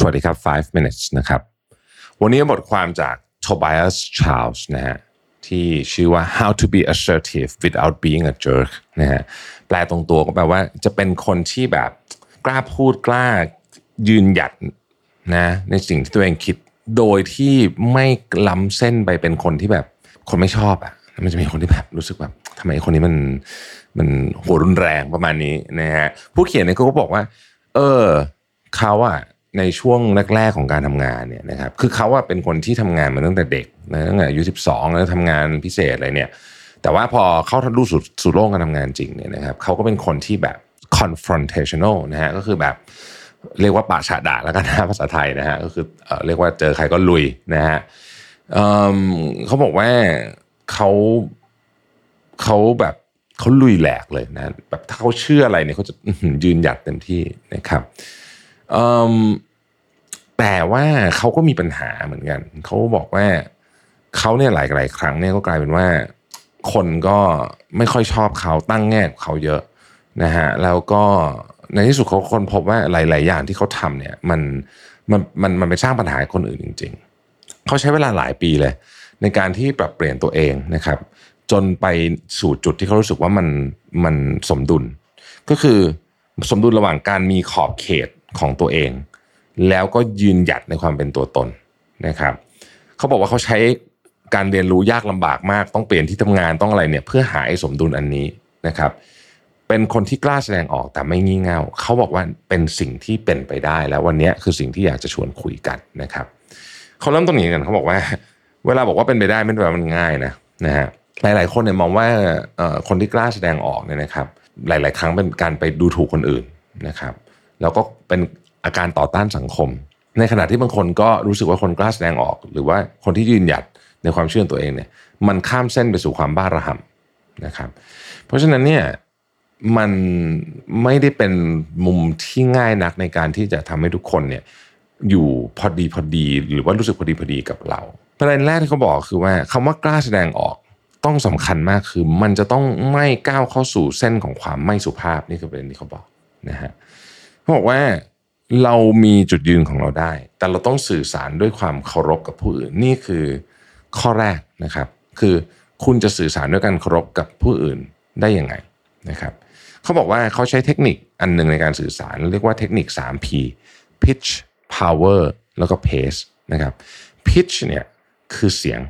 สวัสดีครับ 5 minutes นะครับ วันนี้บทความจาก Tobias Charles นะฮะที่ชื่อว่า how to be assertive without being a jerk นะฮะแปลตรงตัวก็แปลว่าจะเป็นคนที่แบบกล้าพูดกล้ายืนหยัดนะในสิ่งที่ตัวเองคิดโดยที่ไม่ล้ำเส้นไปเป็นคนที่แบบคนไม่ชอบอะมันจะมีคนที่แบบรู้สึกแบบทำไมคนนี้มันมันหัวรุนแรงประมาณนี้นะฮะผู้เขียนเนี่ยเขาก็บอกว่า เออเขาอะ ในช่วงแรกๆของการทำงานเนี่ยนะครับคือเขาอะเป็นคนที่ทำงานมาตั้งแต่เด็กนะตั้งแต่อายุสิบสองแล้วทำงานพิเศษอะไรเนี่ย แต่ว่าพอเข้าทัรู้สู่สู่โลกการทำงานจริงเนี่ยนะครับเขาก็เป็นคนที่แบบ confrontational นะฮะก็คือแบบเรียกว่าปาฉาด่าแล้วกันนะภาษาไทยนะฮะก็คือเรียกว่าเจอใครก็ลุยนะฮะเเขาบอกว่าเขาเขาแบบเขาลุยแหลกเลยนะแบบถ้าเขาเชื่ออะไรเนี่ยเขาจะยืนหยัดเต็มที่นะครับ แต่ว่าเขาก็มีปัญหาเหมือนกันเขาบอกว่าเขาเนี่ยหลายหลายครั้งเนี่ยก็กลายเป็นว่า คนก็ไม่ค่อยชอบเขาตั้งแง่กับเขาเยอะนะฮะแล้วก็ในที่สุดเขาคนพบว่าหลาย ๆ อย่างที่เขาทำเนี่ยมันมันมันมันไปสร้างปัญหาคนอื่นจริง ๆเขาใช้เวลาหลายปีเลย ในการที่ปรับเปลี่ยนตัวเองนะครับ จนไปสู่จุดที่เขารู้สึกว่ามันมันสมดุล ก็คือสมดุลระหว่างการมีขอบเขต ของตัวเอง แล้วก็ยืนหยัดในความเป็นตัวตนนะครับเขาบอกว่าเขาใช้การเรียนรู้ยากลำบากมาก ต้องเปลี่ยนที่ทำงานต้องอะไรเนี่ยเพื่อหาไอ้สมดุลอันนี้นะครับ เป็นคนที่กล้าแสดงออกแต่ไม่งี่เง่าเขาบอกว่าเป็นสิ่งที่เป็นไปได้ แล้ววันนี้คือสิ่งที่อยากจะชวนคุยกันนะครับเขาเริ่มต้นอย่างนี้กันเขาบอกว่า เวลาบอกว่าเป็นไปได้ไม่ได้แปลว่ามันง่ายนะนะฮะหลายๆคนเนี่ยมองว่าคนที่กล้าแสดงออกเนี่ยนะครับ หลาย ๆ ครั้งเป็นการไปดูถูกคนอื่นนะครับ แล้วก็เป็นอาการต่อต้านสังคม ในขณะที่บางคนก็รู้สึกว่าคนกล้าแสดงออก หรือว่าคนที่ยืนหยัดในความเชื่อตัวเองเนี่ยมันข้ามเส้นไปสู่ความบ้าระห่ำนะครับ เพราะฉะนั้นเนี่ยมันไม่ได้เป็นมุมที่ง่ายนักในการที่จะทำให้ทุกคนเนี่ยอยู่พอดีพอดี หรือว่ารู้สึกพอดีพอดีกับเราประเด็นแรกที่เขาบอกคือว่าคำว่ากล้าแสดงออกต้องสำคัญมากคือ มันจะต้องไม่ก้าวเข้าสู่เส้นของความไม่สุภาพนี่คือประเด็นที่เขาบอกนะฮะ เขาบอกว่าเรามีจุดยืนของเราได้ แต่เราต้องสื่อสารด้วยความเคารพกับผู้อื่นนี่คือข้อแรกนะครับ คือคุณจะสื่อสารด้วยการเคารพกับผู้อื่นได้ยังไงนะครับเขาบอกว่าเขาใช้เทคนิคอันหนึ่งในการสื่อสาร เรียกว่าเทคนิค 3P pitch power แล้วก็ pace นะครับ pitch เนี่ยคือเสียง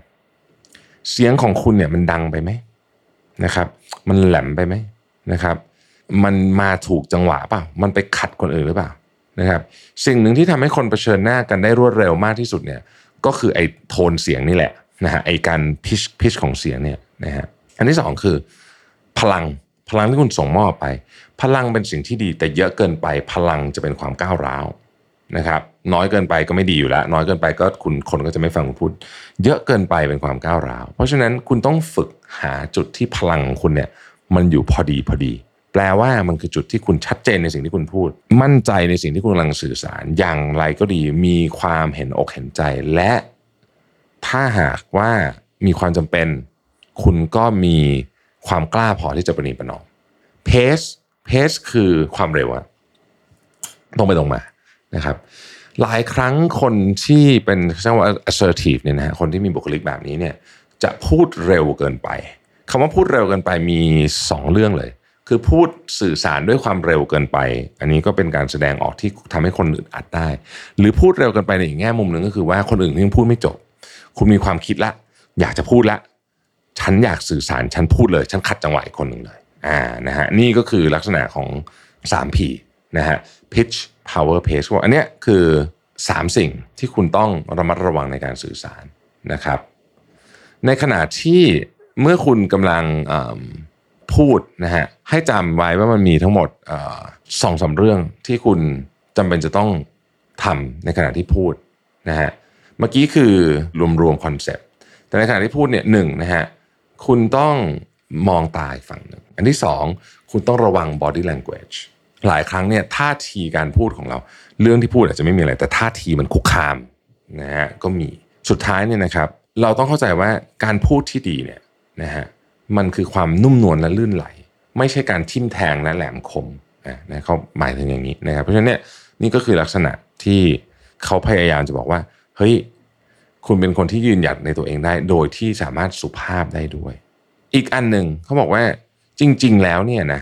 เสียงของคุณเนี่ยมันดังไปไหมนะครับ มันแหลมไปไหมนะครับ มันมาถูกจังหวะเปล่ามันไปขัดคนอื่นหรือเปล่านะครับ สิ่งหนึ่งที่ทำให้คนเผชิญหน้ากันได้รวดเร็วมากที่สุดเนี่ยก็คือไอ้โทนเสียงนี่แหละนะฮะไอ้การพิชพิชของเสียงเนี่ยนะฮะอันที่สองคือ พลังพลังที่คุณส่งมอบไป พลังเป็นสิ่งที่ดีแต่เยอะเกินไป พลังจะเป็นความก้าวร้าวนะครับ น้อยเกินไปก็ไม่ดีอยู่แล้ว น้อยเกินไปก็คุณคนก็จะไม่ฟังคุณพูด เยอะเกินไปเป็นความก้าวร้าว เพราะฉะนั้นคุณต้องฝึกหาจุดที่พลังของคุณเนี่ยมันอยู่พอดีพอดี แปลว่ามันคือจุดที่คุณชัดเจนในสิ่งที่คุณพูด มั่นใจในสิ่งที่คุณกำลังสื่อสาร อย่างไรก็ดีมีความเห็นอกเห็นใจ และถ้าหากว่ามีความจำเป็น คุณก็มีความกล้าพอที่จะประนีประนอมเพสเพสคือความเร็วอะตรงไปตรงมานะครับ หลายครั้งคนที่เป็นเรียกว่า assertive เนี่ยนะฮะคนที่มีบุคลิกแบบนี้เนี่ยจะพูดเร็วเกินไปคำว่าพูดเร็วเกินไปมี 2 เรื่องเลย คือพูดสื่อสารด้วยความเร็วเกินไป อันนี้ก็เป็นการแสดงออกที่ทำให้คนอื่นอัดได้ หรือพูดเร็วเกินไปในอีกแง่มุมหนึ่งก็คือว่าคนอื่นยังพูดไม่จบ คุณมีความคิดละ อยากจะพูดละ ฉันอยากสื่อสารฉันพูดเลย ฉันขัดจังหวะอีกคนหนึ่งเลยอ่านะฮะนี่ก็คือลักษณะของ 3P นะฮะ pitch power pace อันเนี้ยคือ 3 สิ่งที่คุณต้องระมัดระวังในการสื่อสารนะครับ ในขณะที่เมื่อคุณกำลังพูดนะฮะ ให้จำไว้ว่ามันมีทั้งหมดสองสามเรื่องที่คุณจำเป็นจะต้องทำในขณะที่พูดนะฮะเมื่อกี้คือรวมๆคอนเซปต์แต่ในขณะที่พูดเนี่ยหนึ่งนะฮะคุณต้องมองตาอีกฝั่งหนึ่งอันที่สองคุณต้องระวัง body language หลายครั้งเนี่ยท่าทีการพูดของเรา เรื่องที่พูดอาจจะไม่มีอะไร แต่ท่าทีมันคุกคามนะฮะก็มีสุดท้ายเนี่ยนะครับ เราต้องเข้าใจว่าการพูดที่ดีเนี่ยนะฮะมันคือความนุ่มนวลและลื่นไหล ไม่ใช่การทิ่มแทงและแหลมคมนะเขาหมายถึงอย่างนี้นะครับ เพราะฉะนั้นเนี่ยนี่ก็คือลักษณะที่เขาพยายามจะบอกว่า เฮ้ย คุณเป็นคนที่ยืนหยัดในตัวเองได้ โดยที่สามารถสุภาพได้ด้วย อีกอันหนึ่งเขาบอกว่าจริง ๆ แล้วเนี่ยนะ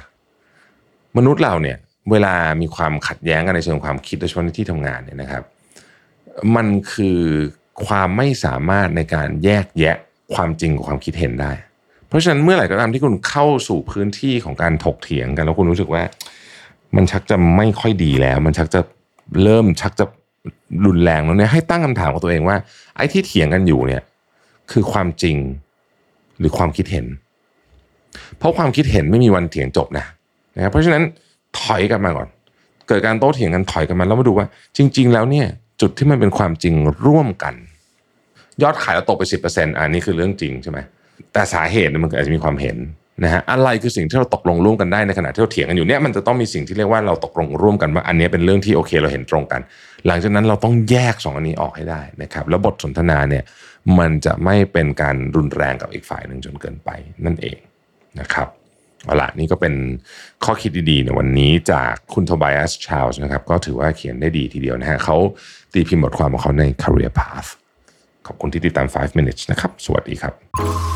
มนุษย์เราเนี่ย เวลามีความขัดแย้งกันในเชิงความคิดโดยเฉพาะในที่ทำงานเนี่ยนะครับ มันคือความไม่สามารถในการแยกแยะความจริงกับความคิดเห็นได้ ราะฉะนั้นเมื่อไหร่ก็ตามที่คุณเข้าสู่พื้นที่ของการถกเถียงกัน แล้วคุณรู้สึกว่า มันชักจะไม่ค่อยดีแล้ว มันชักจะเริ่มชักจะรุนแรงแล้วเนี่ยให้ตั้งคำถามกับตัวเองว่า ไอ้ที่เถียงกันอยู่เนี่ย คือความจริงหรือความคิดเห็น เพราะความคิดเห็นไม่มีวันเถียงจบนะนะครับเพราะฉะนั้นถอยกลันมาก่อน เกิดการโต้เถียงกันถอยกันมาแล้วมาดูว่า จริง ๆ แล้วเนี่ยจุดที่มันเป็นความจริงร่วมกัน ยอดขายเราตกไปสิบเปอร์เซ็นต์อันนี้คือเรื่องจริงใช่ไหม แต่สาเหตุมันอาจจะมีความเห็นนะฮะอะไรคือสิ่งที่เราตกลงร่วมกันได้ในขณะที่เราเถียงกันอยู่เนี่ยมันจะต้องมีสิ่งที่เรียกว่าเราตกลงร่วมกันว่าอันนี้เป็นเรื่องที่โอเคเราเห็นตรงกัน หลังจากนั้นเราต้องแยกสองอันนี้ออกให้ได้นะครับแล้วบทสนทนาเนี่ยมันจะไม่เป็นการรุนแรงกับอีกฝ่ายหนึ่งจนเกินไปนั่นเองนะครับเอาละนี่ก็เป็นข้อคิดดีๆในวันนี้จากคุณโทบายสชาลส์นะครับก็ถือว่าเขียนได้ดีทีเดียวนะฮะเขาตีพิมพ์บทความของเขาใน Career Path ขอบคุณที่ติดตาม 5 minutes นะครับ สวัสดีครับ